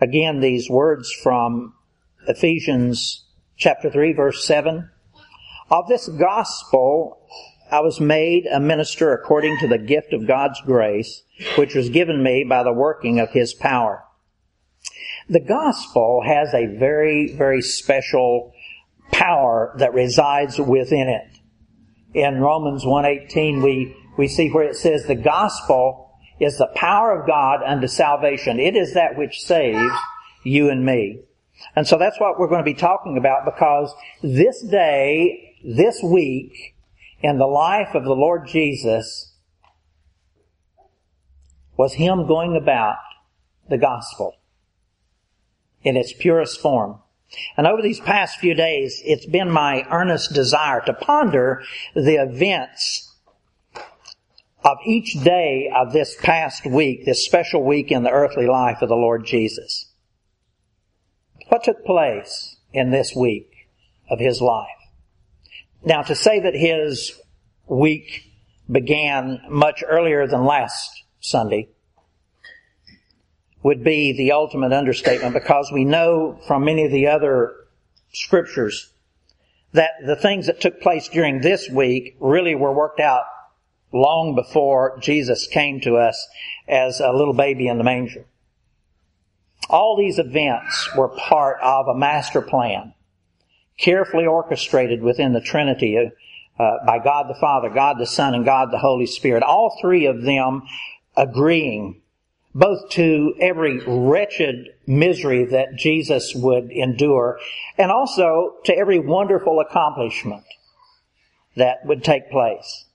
Again, these words from Ephesians chapter 3 verse 7. Of this gospel I was made a minister according to the gift of God's grace, which was given me by the working of His power. The gospel has a very, very special power that resides within it. In Romans 1.18 we, we see where it says the gospel is the power of God unto salvation. It is that which saves you and me. And so that's what we're going to be talking about because this day, this week, in the life of the Lord Jesus was Him going about the gospel in its purest form. And over these past few days, it's been my earnest desire to ponder the events of each day of this past week, this special week in the earthly life of the Lord Jesus. What took place in this week of His life? Now to say that His week began much earlier than last Sunday would be the ultimate understatement because we know from many of the other scriptures that the things that took place during this week really were worked out long before Jesus came to us as a little baby in the manger. All these events were part of a master plan, carefully orchestrated within the Trinity uh, by God the Father, God the Son, and God the Holy Spirit. All three of them agreeing both to every wretched misery that Jesus would endure and also to every wonderful accomplishment that would take place.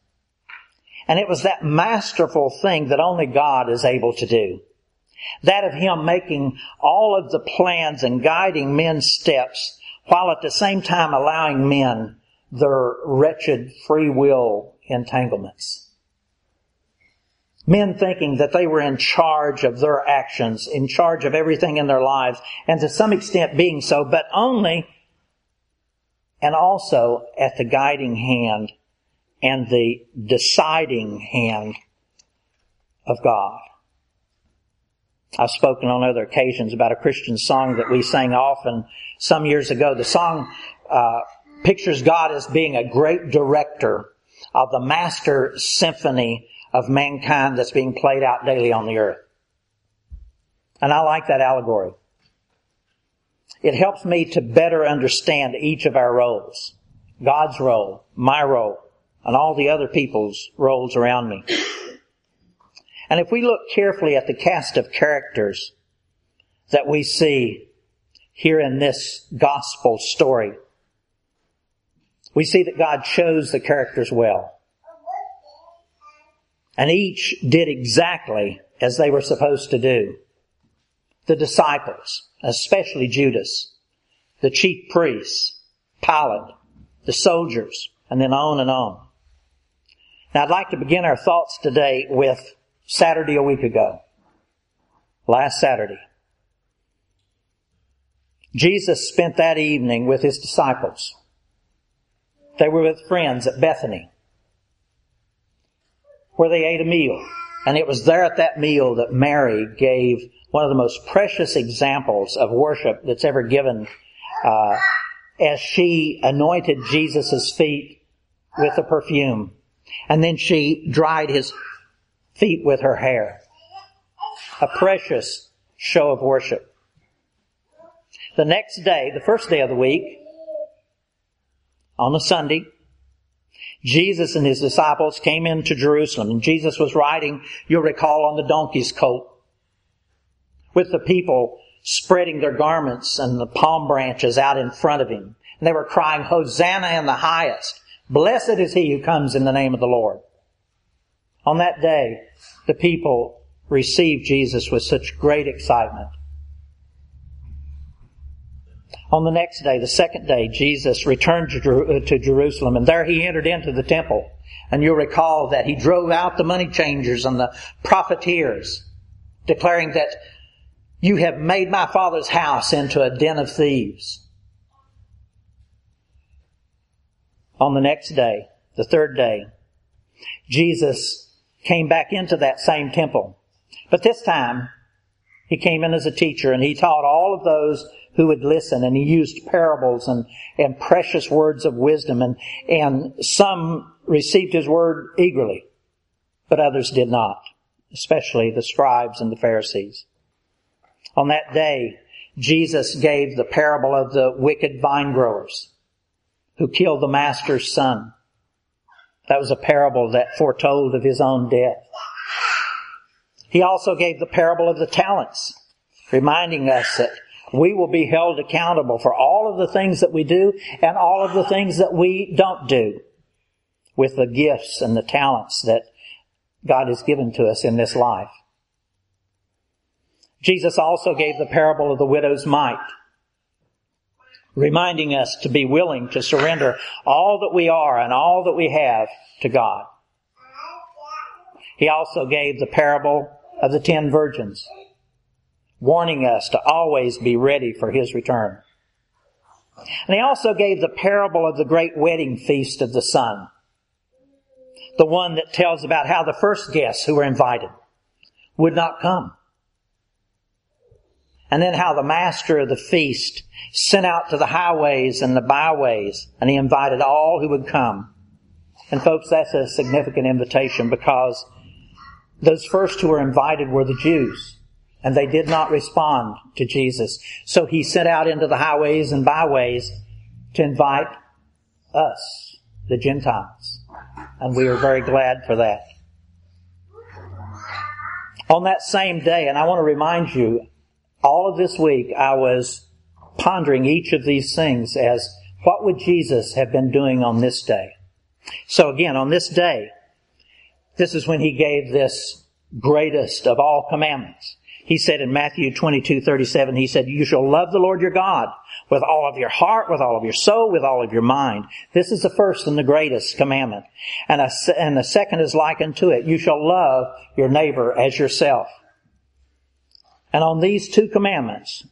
And it was that masterful thing that only God is able to do. That of Him making all of the plans and guiding men's steps while at the same time allowing men their wretched free will entanglements men thinking that they were in charge of their actions, in charge of everything in their lives, and to some extent being so, but only and also at the guiding hand and the deciding hand of God. I've spoken on other occasions about a Christian song that we sang often some years ago. The song uh, pictures God as being a great director of the master symphony of mankind that's being played out daily on the earth. And I like that allegory. It helps me to better understand each of our roles. God's role, my role, and all the other people's roles around me. And if we look carefully at the cast of characters that we see here in this gospel story, we see that God chose the characters well. And each did exactly as they were supposed to do. The disciples, especially Judas, the chief priests, Pilate, the soldiers, and then on and on. Now I'd like to begin our thoughts today with Saturday a week ago. Last Saturday. Jesus spent that evening with his disciples. They were with friends at Bethany where they ate a meal. And it was there at that meal that Mary gave one of the most precious examples of worship that's ever given, uh, as she anointed Jesus' feet with the perfume. And then she dried his feet with her hair. A precious show of worship. The next day, the first day of the week, on a Sunday, Jesus and his disciples came into Jerusalem and Jesus was riding, you'll recall, on the donkey's coat with the people spreading their garments and the palm branches out in front of him. And they were crying, Hosanna in the highest. Blessed is he who comes in the name of the Lord. On that day, the people received Jesus with such great excitement. On the next day, the second day, Jesus returned to, uh, Jerusalem and there he entered into the temple. And you'll recall that he drove out the money changers and the profiteers, declaring that you have made my father's house into a den of thieves. On the next day, the third day, Jesus came back into that same temple. But this time, He came in as a teacher and he taught all of those who would listen and he used parables and, and precious words of wisdom and, and some received his word eagerly, but others did not, especially the scribes and the Pharisees. On that day, Jesus gave the parable of the wicked vine growers who killed the master's son. That was a parable that foretold of his own death. He also gave the parable of the talents, reminding us that we will be held accountable for all of the things that we do and all of the things that we don't do with the gifts and the talents that God has given to us in this life. Jesus also gave the parable of the widow's mite, reminding us to be willing to surrender all that we are and all that we have to God. He also gave the parable of the ten virgins, warning us to always be ready for His return. And he also gave the parable of the great wedding feast of the Son. The one that tells about how the first guests who were invited would not come. And then how the master of the feast sent out to the highways and the byways and he invited all who would come. And folks, that's a significant invitation because those first who were invited were the Jews and they did not respond to Jesus. So he sent out into the highways and byways to invite us, the Gentiles. And we are very glad for that. On that same day, and I want to remind you, all of this week I was pondering each of these things as what would Jesus have been doing on this day? So again, on this day, this is when he gave this greatest of all commandments. He said in Matthew 22, 37, he said, you shall love the Lord your God with all of your heart, with all of your soul, with all of your mind. This is the first and the greatest commandment. And, a, and the second is likened to it. You shall love your neighbor as yourself. And on these two commandments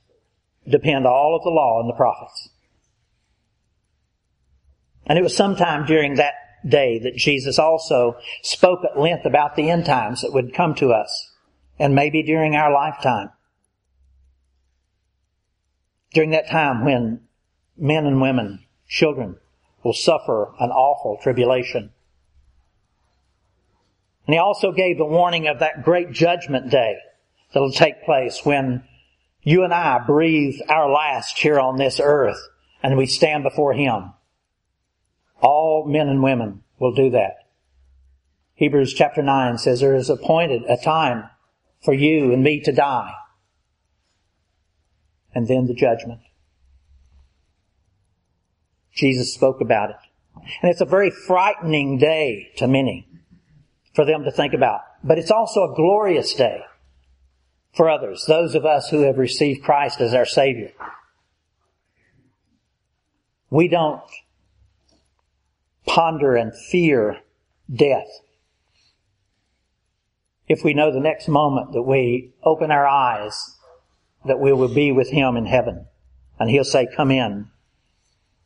depend all of the law and the prophets. And it was sometime during that day that Jesus also spoke at length about the end times that would come to us, and maybe during our lifetime. During that time when men and women, children, will suffer an awful tribulation. And he also gave the warning of that great judgment day that'll take place when you and I breathe our last here on this earth and we stand before Him. All men and women will do that. Hebrews chapter 9 says there is appointed a time for you and me to die. And then the judgment. Jesus spoke about it. And it's a very frightening day to many for them to think about. But it's also a glorious day for others, those of us who have received Christ as our Savior. We don't ponder and fear death. If we know the next moment that we open our eyes, that we will be with Him in heaven, and He'll say, come in,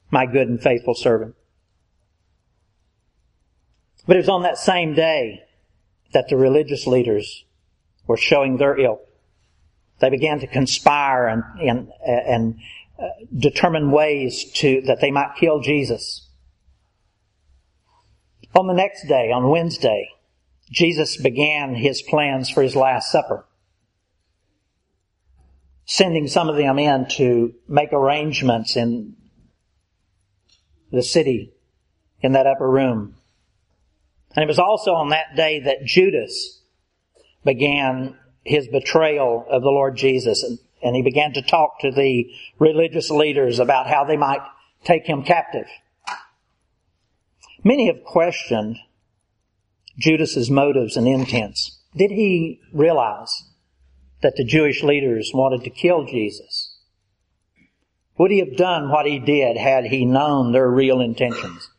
my good and faithful servant. But it was on that same day that the religious leaders were showing their ilk they began to conspire and, and, and uh, determine ways to, that they might kill Jesus. On the next day, on Wednesday, Jesus began his plans for his Last Supper. Sending some of them in to make arrangements in the city in that upper room. And it was also on that day that Judas began his betrayal of the Lord Jesus. And, and he began to talk to the religious leaders about how they might take him captive. Many have questioned Judas's motives and intents. Did he realize that the Jewish leaders wanted to kill Jesus? Would he have done what he did had he known their real intentions?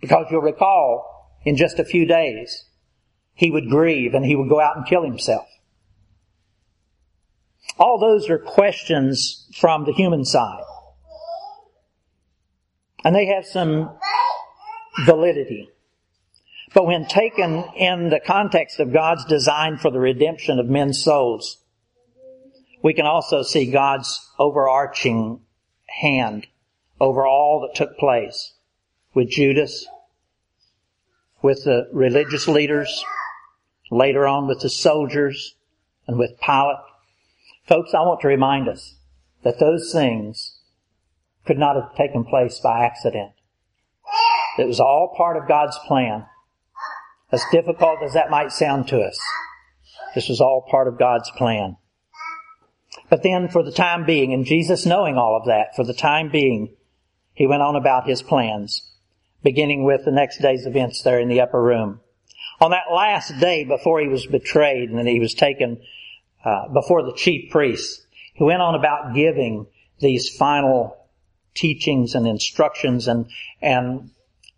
Because you'll recall, in just a few days, he would grieve and he would go out and kill himself. All those are questions from the human side. And they have some validity. But when taken in the context of God's design for the redemption of men's souls, we can also see God's overarching hand over all that took place with Judas, with the religious leaders, later on with the soldiers, and with Pilate. Folks, I want to remind us that those things could not have taken place by accident. It was all part of God's plan. As difficult as that might sound to us, this was all part of God's plan. But then for the time being, and Jesus knowing all of that, for the time being, he went on about his plans, beginning with the next day's events there in the upper room. On that last day before he was betrayed and then he was taken uh, before the chief priests, he went on about giving these final teachings and instructions and, and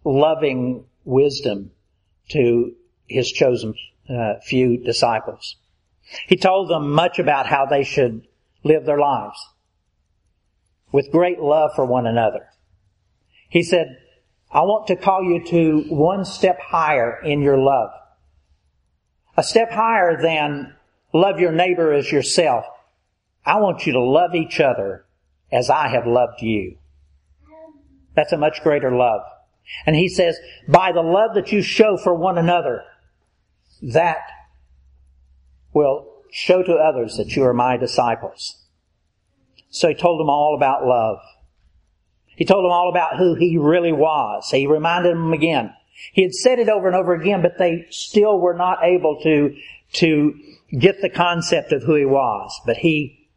loving wisdom to his chosen uh, few disciples. He told them much about how they should live their lives with great love for one another. He said, I want to call you to one step higher in your love. A step higher than love your neighbor as yourself. I want you to love each other as I have loved you. That's a much greater love. And he says, by the love that you show for one another, that will show to others that you are my disciples. So he told them all about love. He told them all about who he really was. He reminded them again. He had said it over and over again, but they still were not able to, to get the concept of who he was. But he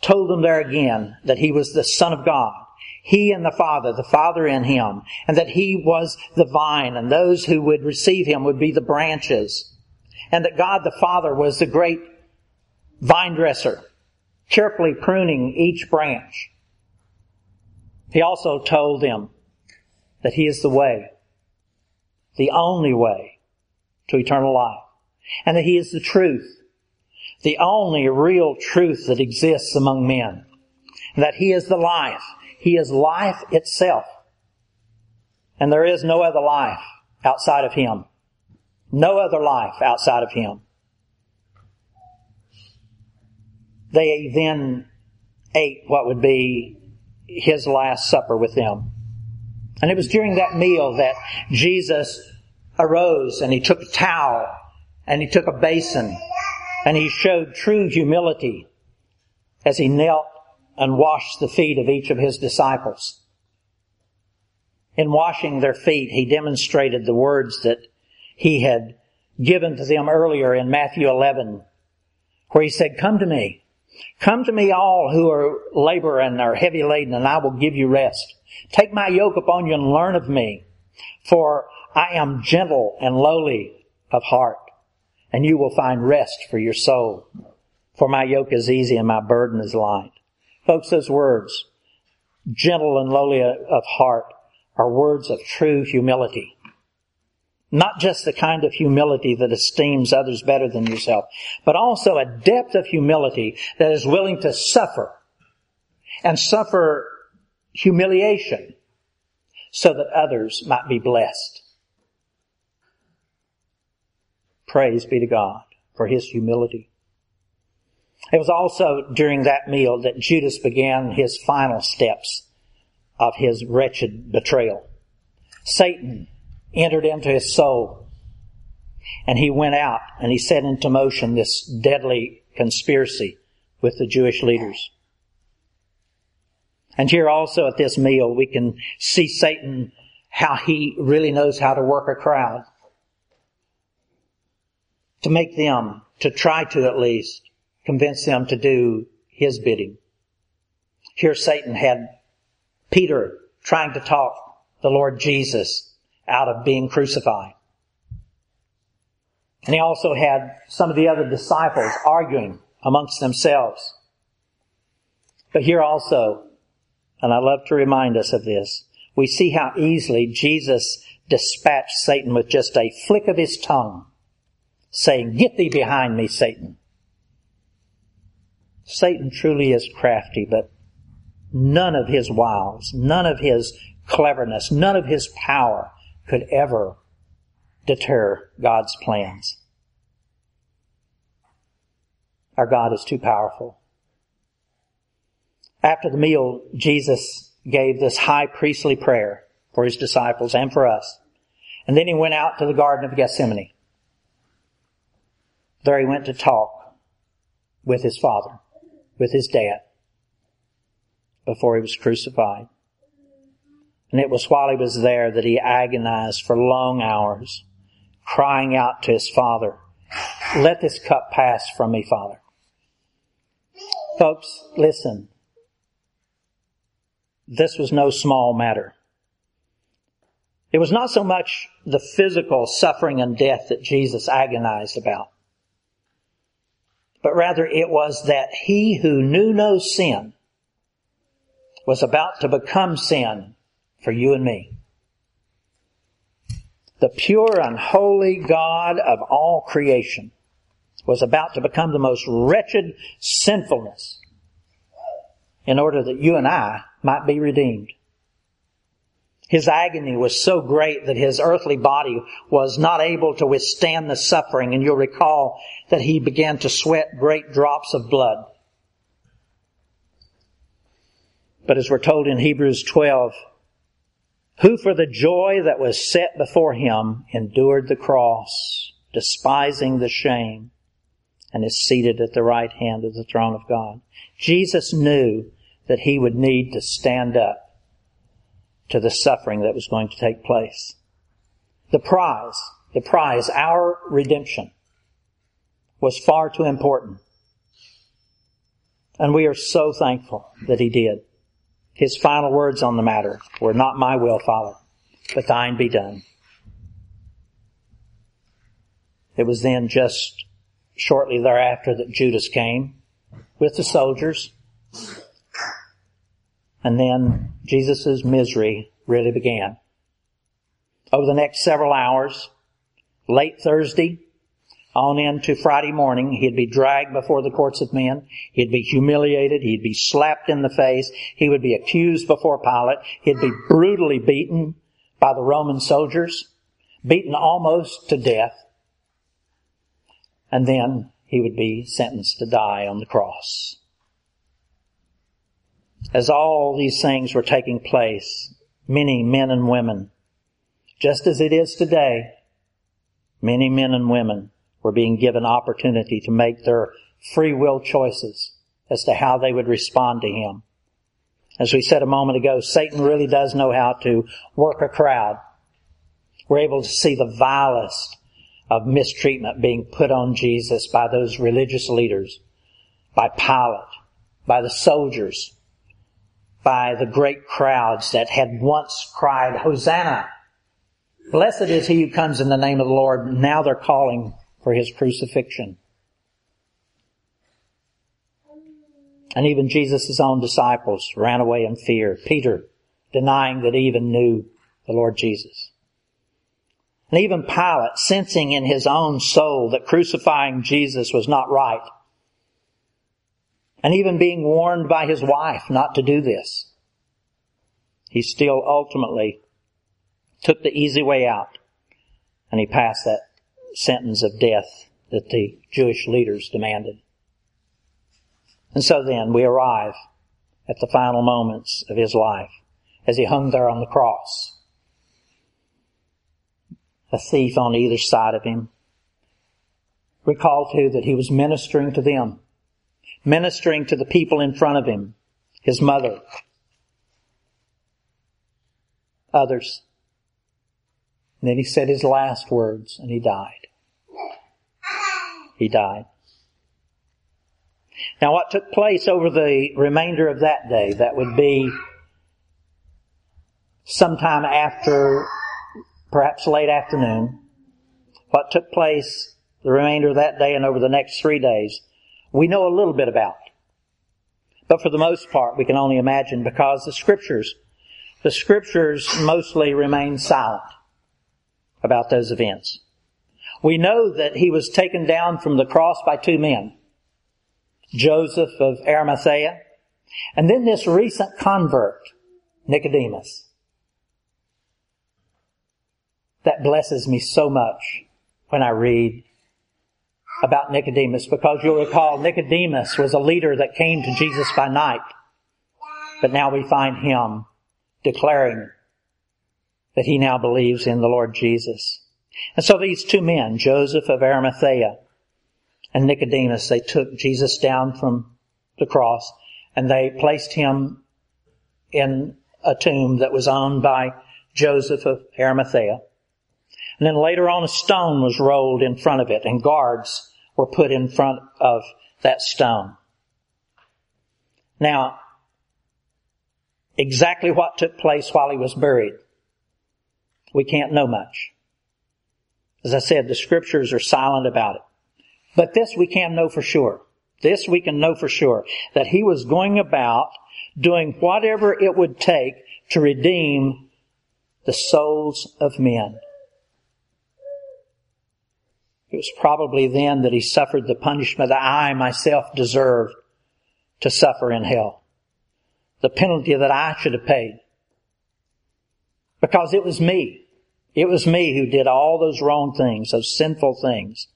told them there again that he was the Son of God. He and the Father, the Father in him, and that he was the vine, and those who would receive him would be the branches, and that God the Father was the great vine dresser, carefully pruning each branch. He also told them that he is the way, the only way to eternal life, and that he is the truth, the only real truth that exists among men, that he is the life, he is life itself. And there is no other life outside of Him. No other life outside of Him. They then ate what would be His last supper with them. And it was during that meal that Jesus arose and He took a towel and He took a basin and He showed true humility as He knelt and washed the feet of each of his disciples. In washing their feet, he demonstrated the words that he had given to them earlier in Matthew 11, where he said, Come to me. Come to me all who are labor and are heavy laden, and I will give you rest. Take my yoke upon you and learn of me, for I am gentle and lowly of heart, and you will find rest for your soul. For my yoke is easy and my burden is light. Folks, those words, gentle and lowly of heart, are words of true humility. Not just the kind of humility that esteems others better than yourself, but also a depth of humility that is willing to suffer and suffer humiliation so that others might be blessed. Praise be to God for His humility. It was also during that meal that Judas began his final steps of his wretched betrayal. Satan entered into his soul and he went out and he set into motion this deadly conspiracy with the Jewish leaders. And here also at this meal we can see Satan how he really knows how to work a crowd. To make them, to try to at least, convince them to do his bidding. Here Satan had Peter trying to talk the Lord Jesus out of being crucified. And he also had some of the other disciples arguing amongst themselves. But here also, and I love to remind us of this, we see how easily Jesus dispatched Satan with just a flick of his tongue, saying, Get thee behind me, Satan. Satan truly is crafty, but none of his wiles, none of his cleverness, none of his power could ever deter God's plans. Our God is too powerful. After the meal, Jesus gave this high priestly prayer for his disciples and for us. And then he went out to the Garden of Gethsemane. There he went to talk with his father, with his dad, before he was crucified. And it was while he was there that he agonized for long hours, crying out to his father, let this cup pass from me, Father. Folks, listen. This was no small matter. It was not so much the physical suffering and death that Jesus agonized about, but rather it was that he who knew no sin was about to become sin for you and me. The pure and holy God of all creation was about to become the most wretched sinfulness in order that you and I might be redeemed. His agony was so great that his earthly body was not able to withstand the suffering and you'll recall that he began to sweat great drops of blood. But as we're told in Hebrews 12, who for the joy that was set before him endured the cross, despising the shame, and is seated at the right hand of the throne of God. Jesus knew that he would need to stand up to the suffering that was going to take place. The prize, the prize, our redemption, was far too important. And we are so thankful that he did. His final words on the matter were, not my will, Father, but thine be done. It was then just shortly thereafter that Judas came with the soldiers. And then Jesus' misery really began. Over the next several hours, late Thursday, on into Friday morning, he'd be dragged before the courts of men. He'd be humiliated. He'd be slapped in the face. He would be accused before Pilate. He'd be brutally beaten by the Roman soldiers, beaten almost to death and then he would be sentenced to die on the cross. As all these things were taking place, many men and women, just as it is today, many men and women were being given opportunity to make their free will choices as to how they would respond to him. As we said a moment ago, Satan really does know how to work a crowd. We're able to see the vilest of mistreatment being put on Jesus by those religious leaders, by Pilate, by the soldiers, by the great crowds that had once cried, Hosanna! Blessed is he who comes in the name of the Lord. Now they're calling for his crucifixion. And even Jesus' own disciples ran away in fear. Peter denying that he even knew the Lord Jesus. And even Pilate, sensing in his own soul that crucifying Jesus was not right, and even being warned by his wife not to do this, he still ultimately took the easy way out and he passed that sentence of death that the Jewish leaders demanded. And so then we arrive at the final moments of his life as he hung there on the cross a thief on either side of him. Recall too that he was ministering to them, ministering to the people in front of him, his mother, others. And then he said his last words and he died. He died. Now what took place over the remainder of that day, that would be sometime after perhaps late afternoon, what took place the remainder of that day and over the next three days, we know a little bit about. But for the most part, we can only imagine because the scriptures, the scriptures mostly remain silent about those events. We know that he was taken down from the cross by two men. Joseph of Arimathea, and then this recent convert, Nicodemus that blesses me so much when I read about Nicodemus because you'll recall Nicodemus was a leader that came to Jesus by night But now we find him declaring that he now believes in the Lord Jesus. And so these two men, Joseph of Arimathea and Nicodemus, they took Jesus down from the cross and they placed him in a tomb that was owned by Joseph of Arimathea. And then later on a stone was rolled in front of it and guards were put in front of that stone. Now, exactly what took place while he was buried, we can't know much. As I said, the scriptures are silent about it. But this we can know for sure. This we can know for sure. That he was going about doing whatever it would take to redeem the souls of men. It was probably then that he suffered the punishment that I myself deserved to suffer in hell. The penalty that I should have paid. Because it was me. It was me who did all those wrong things, those sinful things.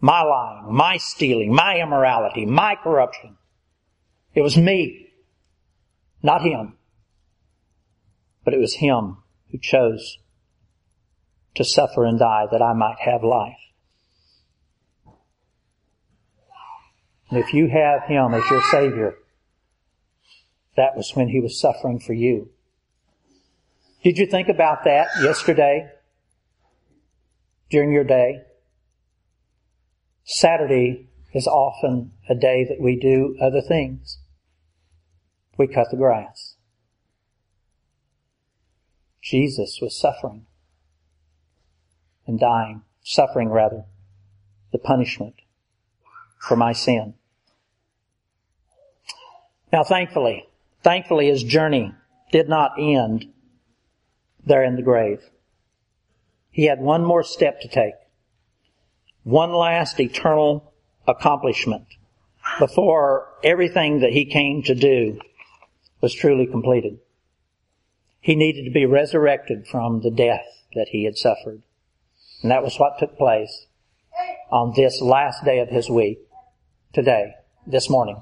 My lying, my stealing, my immorality, my corruption. It was me. Not him. But it was him who chose to suffer and die that I might have life. And if you have Him as your Savior, that was when He was suffering for you. Did you think about that yesterday? During your day? Saturday is often a day that we do other things. We cut the grass. Jesus was suffering and dying, suffering rather, the punishment for my sin. Now thankfully, thankfully his journey did not end there in the grave. He had one more step to take. One last eternal accomplishment before everything that he came to do was truly completed. He needed to be resurrected from the death that he had suffered. And that was what took place on this last day of his week, today, this morning.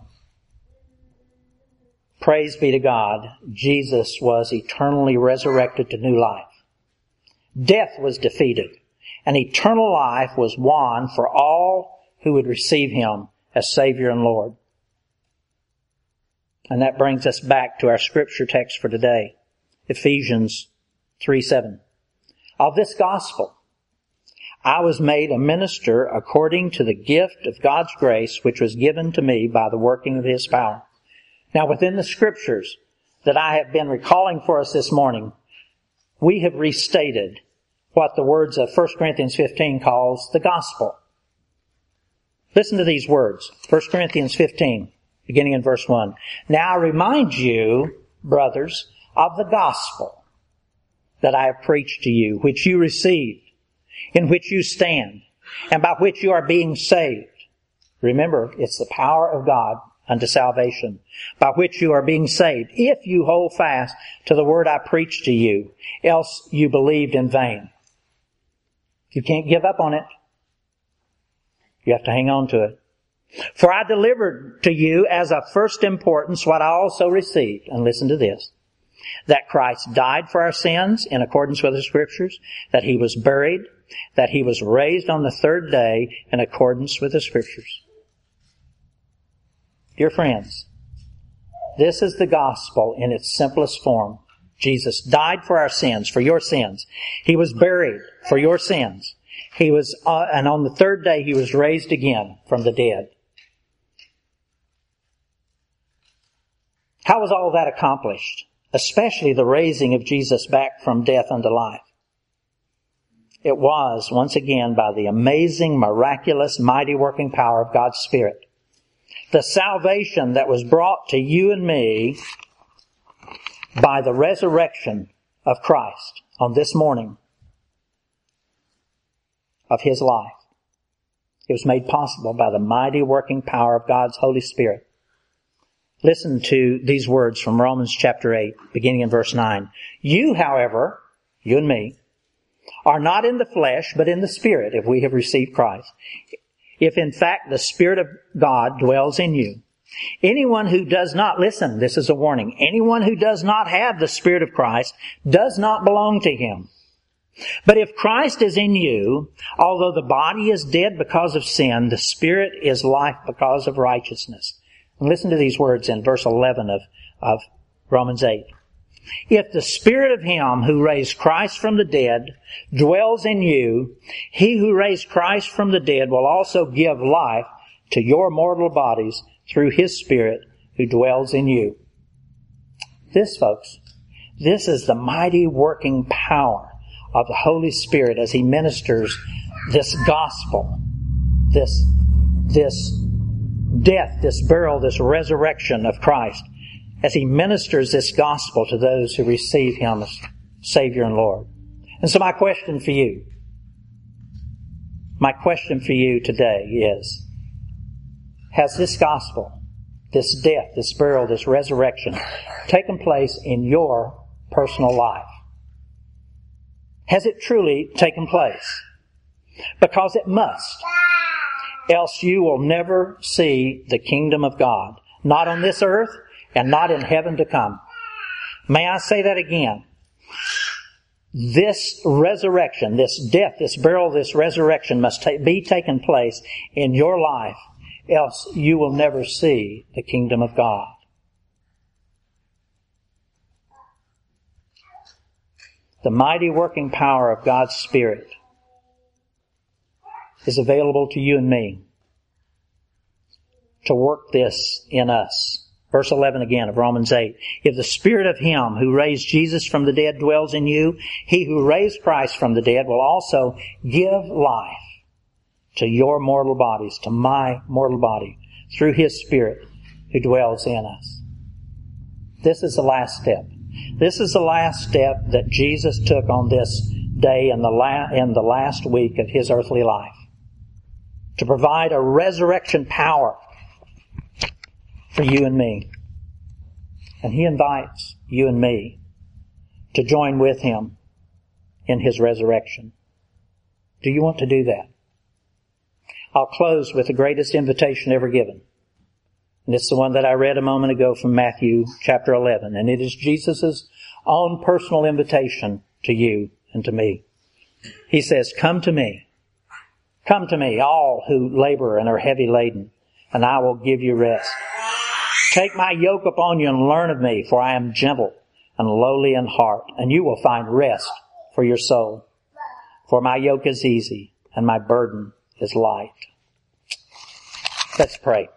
Praise be to God, Jesus was eternally resurrected to new life. Death was defeated, and eternal life was won for all who would receive Him as Savior and Lord. And that brings us back to our scripture text for today, Ephesians 3 7. Of this gospel, I was made a minister according to the gift of God's grace which was given to me by the working of His power. Now within the scriptures that I have been recalling for us this morning, we have restated what the words of 1 Corinthians 15 calls the gospel. Listen to these words. 1 Corinthians 15, beginning in verse 1. Now I remind you, brothers, of the gospel that I have preached to you, which you received, in which you stand, and by which you are being saved. Remember, it's the power of God unto salvation, by which you are being saved, if you hold fast to the word I preached to you, else you believed in vain. You can't give up on it. You have to hang on to it. For I delivered to you as of first importance what I also received, and listen to this, that Christ died for our sins in accordance with the scriptures, that he was buried, that he was raised on the third day in accordance with the scriptures Dear friends, this is the gospel in its simplest form. Jesus died for our sins, for your sins. He was buried for your sins. He was, uh, and on the third day he was raised again from the dead. How was all that accomplished? Especially the raising of Jesus back from death unto life. It was, once again, by the amazing, miraculous, mighty working power of God's Spirit the salvation that was brought to you and me by the resurrection of Christ on this morning of His life. It was made possible by the mighty working power of God's Holy Spirit. Listen to these words from Romans chapter 8, beginning in verse 9. You, however, you and me, are not in the flesh, but in the Spirit, if we have received Christ if in fact the Spirit of God dwells in you. Anyone who does not listen, this is a warning, anyone who does not have the Spirit of Christ does not belong to him. But if Christ is in you, although the body is dead because of sin, the Spirit is life because of righteousness. And listen to these words in verse 11 of, of Romans 8. If the Spirit of Him who raised Christ from the dead dwells in you, He who raised Christ from the dead will also give life to your mortal bodies through His Spirit who dwells in you. This, folks, this is the mighty working power of the Holy Spirit as He ministers this gospel, this, this death, this burial, this resurrection of Christ, as He ministers this gospel to those who receive Him as Savior and Lord. And so my question for you, my question for you today is, has this gospel, this death, this burial, this resurrection taken place in your personal life? Has it truly taken place? Because it must. Else you will never see the kingdom of God. Not on this earth and not in heaven to come. May I say that again? This resurrection, this death, this burial, this resurrection must ta- be taken place in your life, else you will never see the kingdom of God. The mighty working power of God's Spirit is available to you and me to work this in us. Verse 11 again of Romans 8. If the Spirit of Him who raised Jesus from the dead dwells in you, He who raised Christ from the dead will also give life to your mortal bodies, to my mortal body, through His Spirit who dwells in us. This is the last step. This is the last step that Jesus took on this day in the, la- in the last week of his earthly life. To provide a resurrection power for you and me. And he invites you and me to join with him in his resurrection. Do you want to do that? I'll close with the greatest invitation ever given. And it's the one that I read a moment ago from Matthew chapter 11. And it is Jesus' own personal invitation to you and to me. He says, come to me. Come to me, all who labor and are heavy laden, and I will give you rest. Take my yoke upon you and learn of me, for I am gentle and lowly in heart, and you will find rest for your soul. For my yoke is easy and my burden is light. Let's pray.